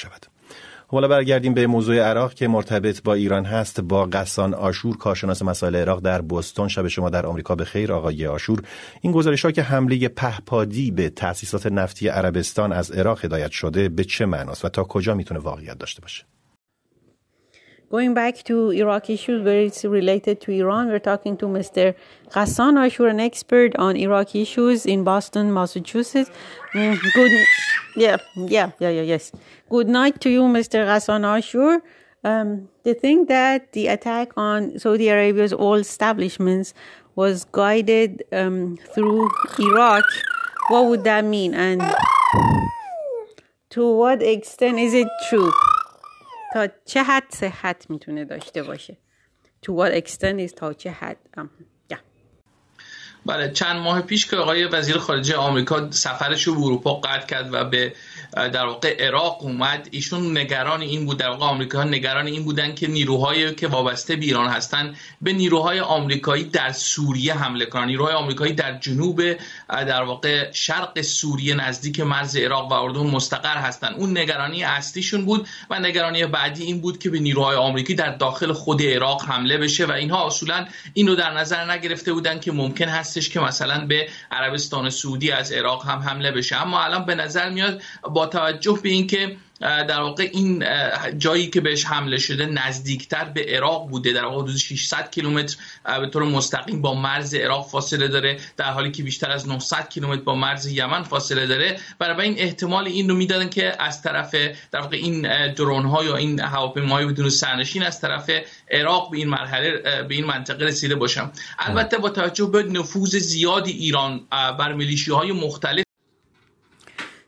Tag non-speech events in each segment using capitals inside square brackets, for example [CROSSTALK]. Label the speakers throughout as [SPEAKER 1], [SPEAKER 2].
[SPEAKER 1] شود. حالا برگردیم به موضوع عراق که مرتبط با ایران هست. با قسان آشور کارشناس مسائل عراق در بوستون. شب شما در آمریکا به خیر آقای آشور. این گزارش ها که حمله پهپادی به تأسیسات نفتی عربستان از عراق هدایت شده به چه معناست و تا کجا می‌تونه واقعیت داشته باشه؟
[SPEAKER 2] Going back to Iraq issues where it's related to Iran, we're talking to Mr. Ghassan Ashur, an expert on Iraq issues in Boston, Massachusetts. Mm, good, yeah, yeah, yeah, yeah, yes. Good night to you, Mr. Ghassan Ashur. Um, the thing that the attack on Saudi Arabia's oil establishments was guided um, through Iraq, what would that mean? And to what extent is it true? تا چه حد صحت می‌تونه داشته باشه؟ to what extent is تا چه حد؟
[SPEAKER 3] بله چند ماه پیش که آقای وزیر خارجه آمریکا سفرش رو به اروپا قطع کرد و به در واقع عراق اومد. ایشون نگران این بود در واقع آمریکا نگران این بودن که نیروهایی که وابسته به ایران هستن به نیروهای آمریکایی در سوریه حمله کنن. نیروهای آمریکایی در جنوب در واقع شرق سوریه نزدیک مرز عراق و اردن مستقر هستن. اون نگرانی اصلیشون بود و نگرانی بعدی این بود که به نیروهای آمریکایی در داخل خود عراق حمله بشه و اینها اصولا اینو در نظر نگرفته بودن که ممکن هستش که مثلا به عربستان سعودی از عراق هم حمله بشه. اما الان به نظر میاد با توجه به اینکه در واقع این جایی که بهش حمله شده نزدیکتر به عراق بوده در واقع حدود 600 کیلومتر به طور مستقیم با مرز عراق فاصله داره در حالی که بیشتر از 900 کیلومتر با مرز یمن فاصله داره. برای این احتمال این رو می‌دادن که از طرف در واقع این درون ها یا این هواپیماهای بدون سرنشین از طرف عراق به این مرحله به این منطقه رسیده باشم البته با توجه به نفوذ زیادی ایران بر های مختلف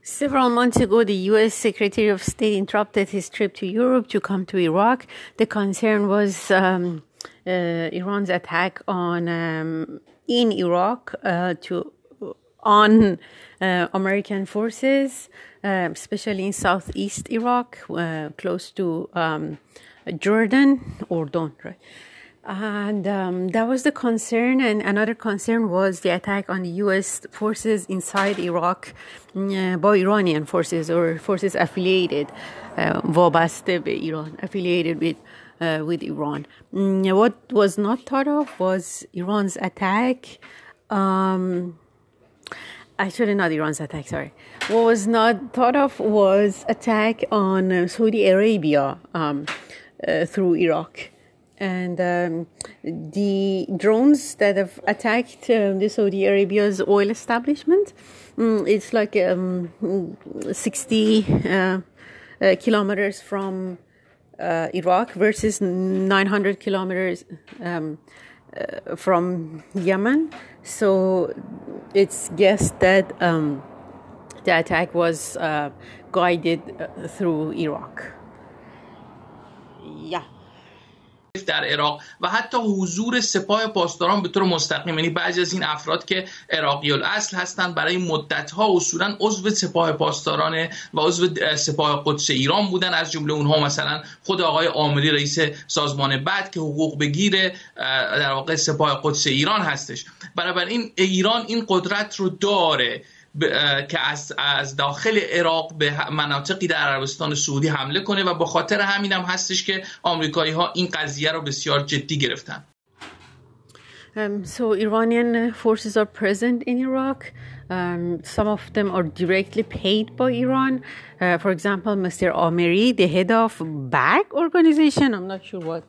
[SPEAKER 2] Several months ago, the U.S. Secretary of State interrupted his trip to Europe to come to Iraq. The concern was um, uh, Iran's attack on um, in Iraq uh, to on uh, American forces, um, especially in southeast Iraq, uh, close to um, Jordan or don't right. And um, that was the concern. And another concern was the attack on the U.S. forces inside Iraq uh, by Iranian forces or forces affiliated, uh, وابسته به Iran, affiliated with, uh, with Iran. Mm, what was not thought of was Iran's attack. Um, actually, not Iran's attack, sorry. What was not thought of was attack on uh, Saudi Arabia um, uh, through Iraq and um, the drones that have attacked um, the Saudi Arabia's oil establishment. Um, it's like um, 60 uh, uh, kilometers from uh, Iraq versus 900 kilometers um, uh, from Yemen. So it's guessed that um, the attack was uh, guided uh, through Iraq. Yeah.
[SPEAKER 3] در عراق و حتی حضور سپاه پاسداران به طور مستقیم. یعنی بعضی از این افراد که عراقی الاصل هستند برای مدت ها اصولا عضو سپاه پاسداران و عضو سپاه قدس ایران بودن. از جمله اونها مثلا خود آقای عامری رئیس سازمان بعد که حقوق بگیر در واقع سپاه قدس ایران هستش. این ایران این قدرت رو داره. که از, از داخل عراق به مناطقی در عربستان سعودی حمله کنه و به خاطر همین هم هستش که آمریکایی ها این قضیه رو بسیار جدی گرفتن
[SPEAKER 2] Um, so Iranian forces are present in Iraq. Um, some of them are directly paid by Iran. Uh, for example, Mr. Ameri, the head of BAG organization, I'm not sure what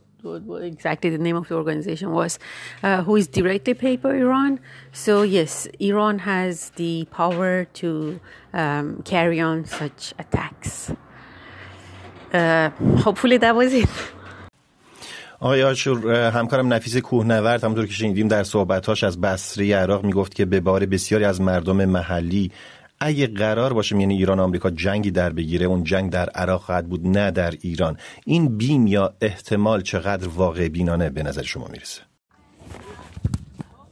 [SPEAKER 2] exactly the name of the organization was, uh, who is directly paid by Iran. So, yes, Iran has the power to um, carry on such attacks. Uh, hopefully, that was it.
[SPEAKER 1] آقای آشور همکارم نفیس کوهنورد همونطور که شنیدیم در صحبتاش از بصری عراق می‌گفت که به بار بسیاری از مردم محلی اگه قرار باشه میان ایران و آمریکا جنگی در بگیره اون جنگ در عراق خواهد بود نه در ایران این بیم یا احتمال چقدر واقع بینانه به نظر شما می‌رسه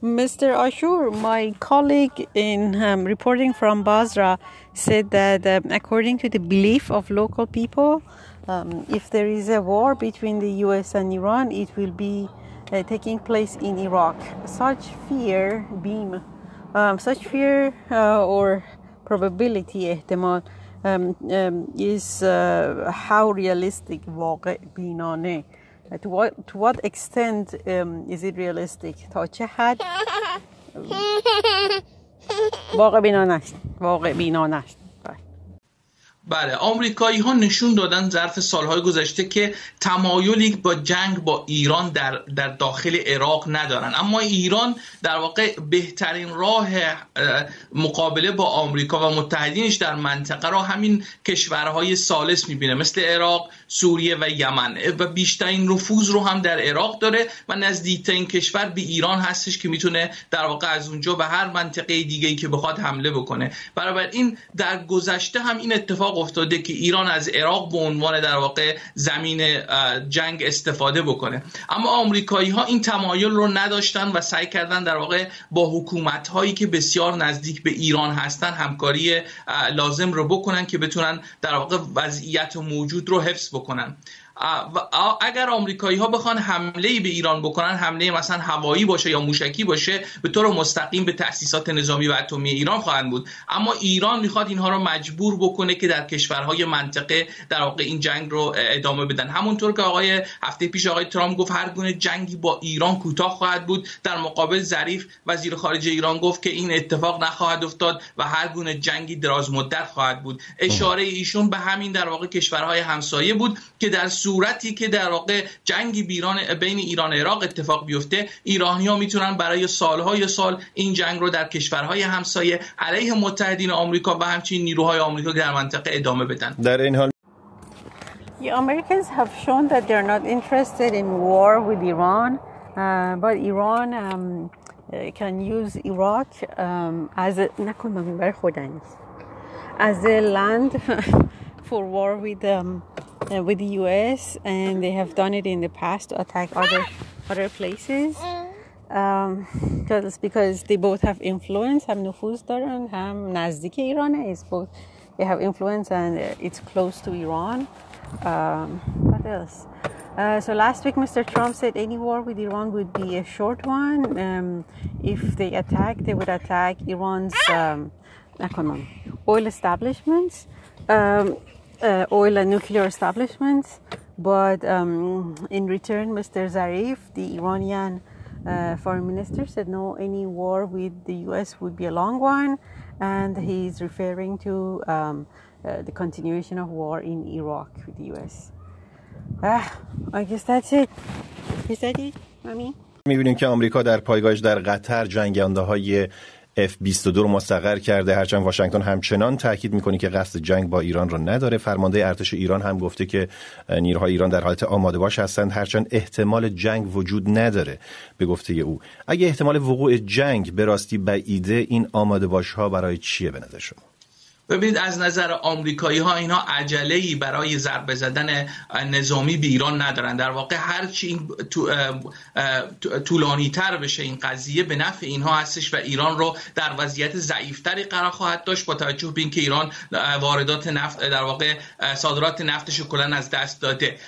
[SPEAKER 2] Mr. Ashur, my colleague in um, reporting from Basra said that um, according to the belief of local people, um, if there is a war between the US and Iran, it will be uh, taking place in Iraq. Such fear, beam, um, such fear uh, or probability احتمال um, um, is uh, how realistic واقع بینانه to what, to what extent um, is it realistic تا چه حد واقع بینانه است واقع بینانه است
[SPEAKER 3] بله آمریکایی ها نشون دادن ظرف سالهای گذشته که تمایلی با جنگ با ایران در, در داخل عراق ندارن. اما ایران در واقع بهترین راه مقابله با آمریکا و متحدینش در منطقه را همین کشورهای سالس می‌بینه مثل عراق سوریه و یمن. و بیشترین نفوذ رو هم در عراق داره و نزدیکترین کشور به ایران هستش که می‌تونه در واقع از اونجا به هر منطقه دیگه ای که بخواد حمله بکنه. برابر این در گذشته هم این اتفاق افتاده که ایران از عراق به عنوان در واقع زمین جنگ استفاده بکنه. اما آمریکایی ها این تمایل رو نداشتن و سعی کردن در واقع با حکومت هایی که بسیار نزدیک به ایران هستن همکاری لازم رو بکنن که بتونن در واقع وضعیت موجود رو حفظ بکنن. اگر آمریکایی ها بخوان حمله به ایران بکنن حمله مثلا هوایی باشه یا موشکی باشه به طور مستقیم به تاسیسات نظامی و اتمی ایران خواهند بود. اما ایران می‌خواد اینها رو مجبور بکنه که در کشورهای منطقه در واقع این جنگ رو ادامه بدن. همونطور که آقای هفته پیش آقای ترامپ گفت هر گونه جنگی با ایران کوتاه خواهد بود. در مقابل ظریف وزیر خارجه ایران گفت که این اتفاق نخواهد افتاد و هر گونه جنگی دراز مدت خواهد بود. اشاره ایشون به همین در واقع کشورهای همسایه بود که در صورتی که در واقع جنگی بیران بین ایران و عراق اتفاق بیفته ایرانی ها می‌تونن برای سالهای سال این جنگ رو در کشورهای همسایه علیه متحدین آمریکا و همچنین نیروهای آمریکا در منطقه ادامه بدن.
[SPEAKER 1] در این حال
[SPEAKER 2] The Americans have shown that they're not interested in war with Iran, uh, but Iran um, can use Iraq um, as a, as a land [LAUGHS] for war with um, uh, with the US, and they have done it in the past to attack other other places. Um, because because they both have influence, هم نفوذ دارن هم نزدیک ایرانه. It's both they have influence and it's close to Iran. Um, what else? Uh, so last week, Mr. Trump said any war with Iran would be a short one. Um, if they attack, they would attack Iran's um, oil establishments. Um, uh, oil and nuclear establishments. But um, in return, Mr. Zarif, the Iranian uh, foreign minister, said no, any war with the US would be a long one. And he's referring to um, uh, the continuation of war in Iraq with the US. Ah, I guess that's it. Is that it, Mommy?
[SPEAKER 1] میبینیم که آمریکا در پایگاهش در قطر جنگنده های F-22 رو مستقر کرده. هرچند واشنگتن همچنان تاکید می‌کنه که قصد جنگ با ایران رو نداره. فرمانده ارتش ایران هم گفته که نیروهای ایران در حالت آماده باش هستند. هرچند احتمال جنگ وجود نداره به گفته او. اگه احتمال وقوع جنگ به راستی بعیده این آماده باش ها برای چیه به نظر شما؟
[SPEAKER 3] ببینید از نظر آمریکایی ها اینا عجله ای برای ضربه زدن نظامی به ایران ندارن. در واقع هرچی این طولانی تر بشه این قضیه به نفع اینها هستش و ایران رو در وضعیت ضعیفتری قرار خواهد داشت با توجه به اینکه ایران واردات نفت در واقع صادرات نفتش کلا از دست داده.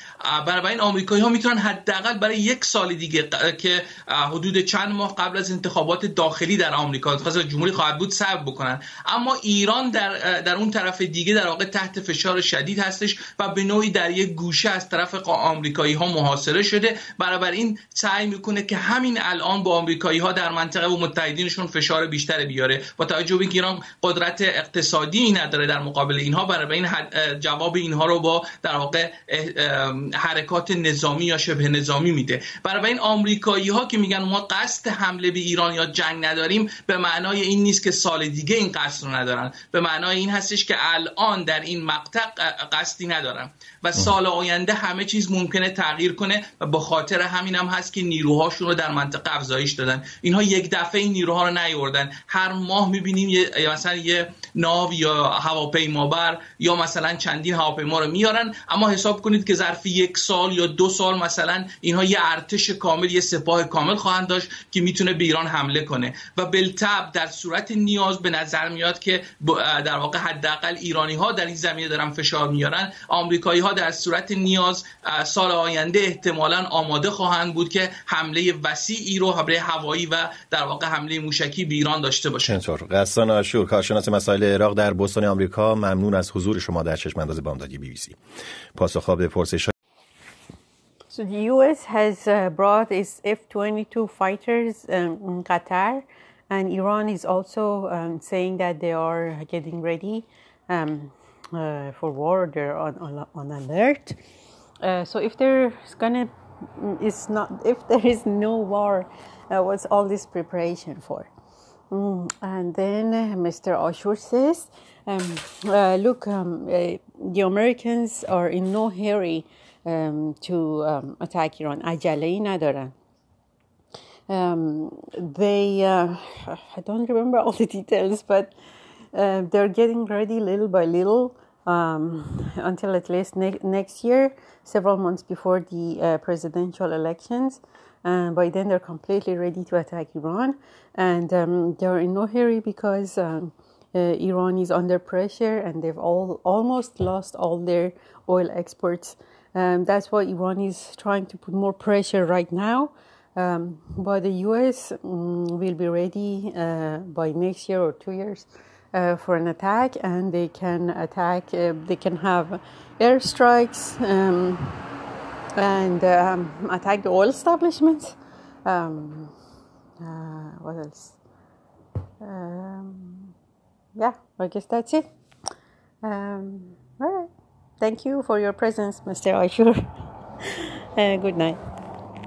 [SPEAKER 3] برای این آمریکایی ها می‌تونن حداقل برای یک سال دیگه که حدود چند ماه قبل از انتخابات داخلی در آمریکا انتخابات جمهوری خواهد بود صبر بکنن. اما ایران در در اون طرف دیگه در واقع تحت فشار شدید هستش و به نوعی در یک گوشه از طرف آمریکایی ها محاصره شده. برابر این سعی می‌کنه که همین الان با آمریکایی ها در منطقه و متحدینشون فشار بیشتر بیاره. با توجه به ایران قدرت اقتصادی نداره در مقابل اینها برای این جواب اینها رو با در واقع حرکات نظامی یا شبه نظامی میده. برای این آمریکایی ها که میگن ما قصد حمله به ایران یا جنگ نداریم به معنای این نیست که سال دیگه این قصد رو ندارن. به معنای این هستش که الان در این مقطع قصدی ندارن. و سال آینده همه چیز ممکنه تغییر کنه و به خاطر همین هم هست که نیروهاشون رو در منطقه افزایش دادن. اینها یک دفعه این نیروها رو نیوردن هر ماه می‌بینیم یه مثلا یه ناو یا هواپیمابر یا مثلا چندین هواپیما رو میارن. اما حساب کنید که ظرف یک سال یا دو سال مثلا اینها یه ارتش کامل یه سپاه کامل خواهند داشت که می‌تونه به ایران حمله کنه. و بالتب در صورت نیاز به نظر میاد که در واقع حداقل ایرانی ها در این زمینه دارن فشار میارن. آمریکایی ها در صورت نیاز سال آینده احتمالا آماده خواهند بود که حمله وسیعی رو حمله هوایی و در واقع حمله موشکی به ایران داشته باشه
[SPEAKER 1] اینطور قصان آشور کارشناس مسائل عراق در بوستون آمریکا ممنون از حضور شما در چشم انداز بامدادی بی بی سی. پاسخ به پرسش
[SPEAKER 2] So the U.S. has uh, brought its F-22 fighters um, in Qatar, and Iran is also um, saying that they are getting ready um, uh, for war. They're on, on, on alert. Uh, so if there's gonna, is not [LAUGHS] if there is no war, uh, what's all this preparation for? Mm, and then uh, Mr. Ashur says, um, uh, look, um, the Americans are in no hurry to um, attack Iran. عجله ندارن. Um, they, uh, I don't remember all the details, but uh, they're getting ready little by little um, until at least ne- next year, several months before the uh, presidential elections. And by then, they're completely ready to attack Iran. And um, they're in no hurry because um, uh, Iran is under pressure and they've all almost lost all their oil exports. Um, that's why Iran is trying to put more pressure right now. Um, but the US um, will be ready uh, by next year or two years uh, for an attack, and they can attack, uh, they can have airstrikes um, and um, attack the oil establishments. Um, uh, what else? Um, yeah, I guess that's it. all right. Thank you for your presence, Mr. Ashur. [LAUGHS] uh, good night.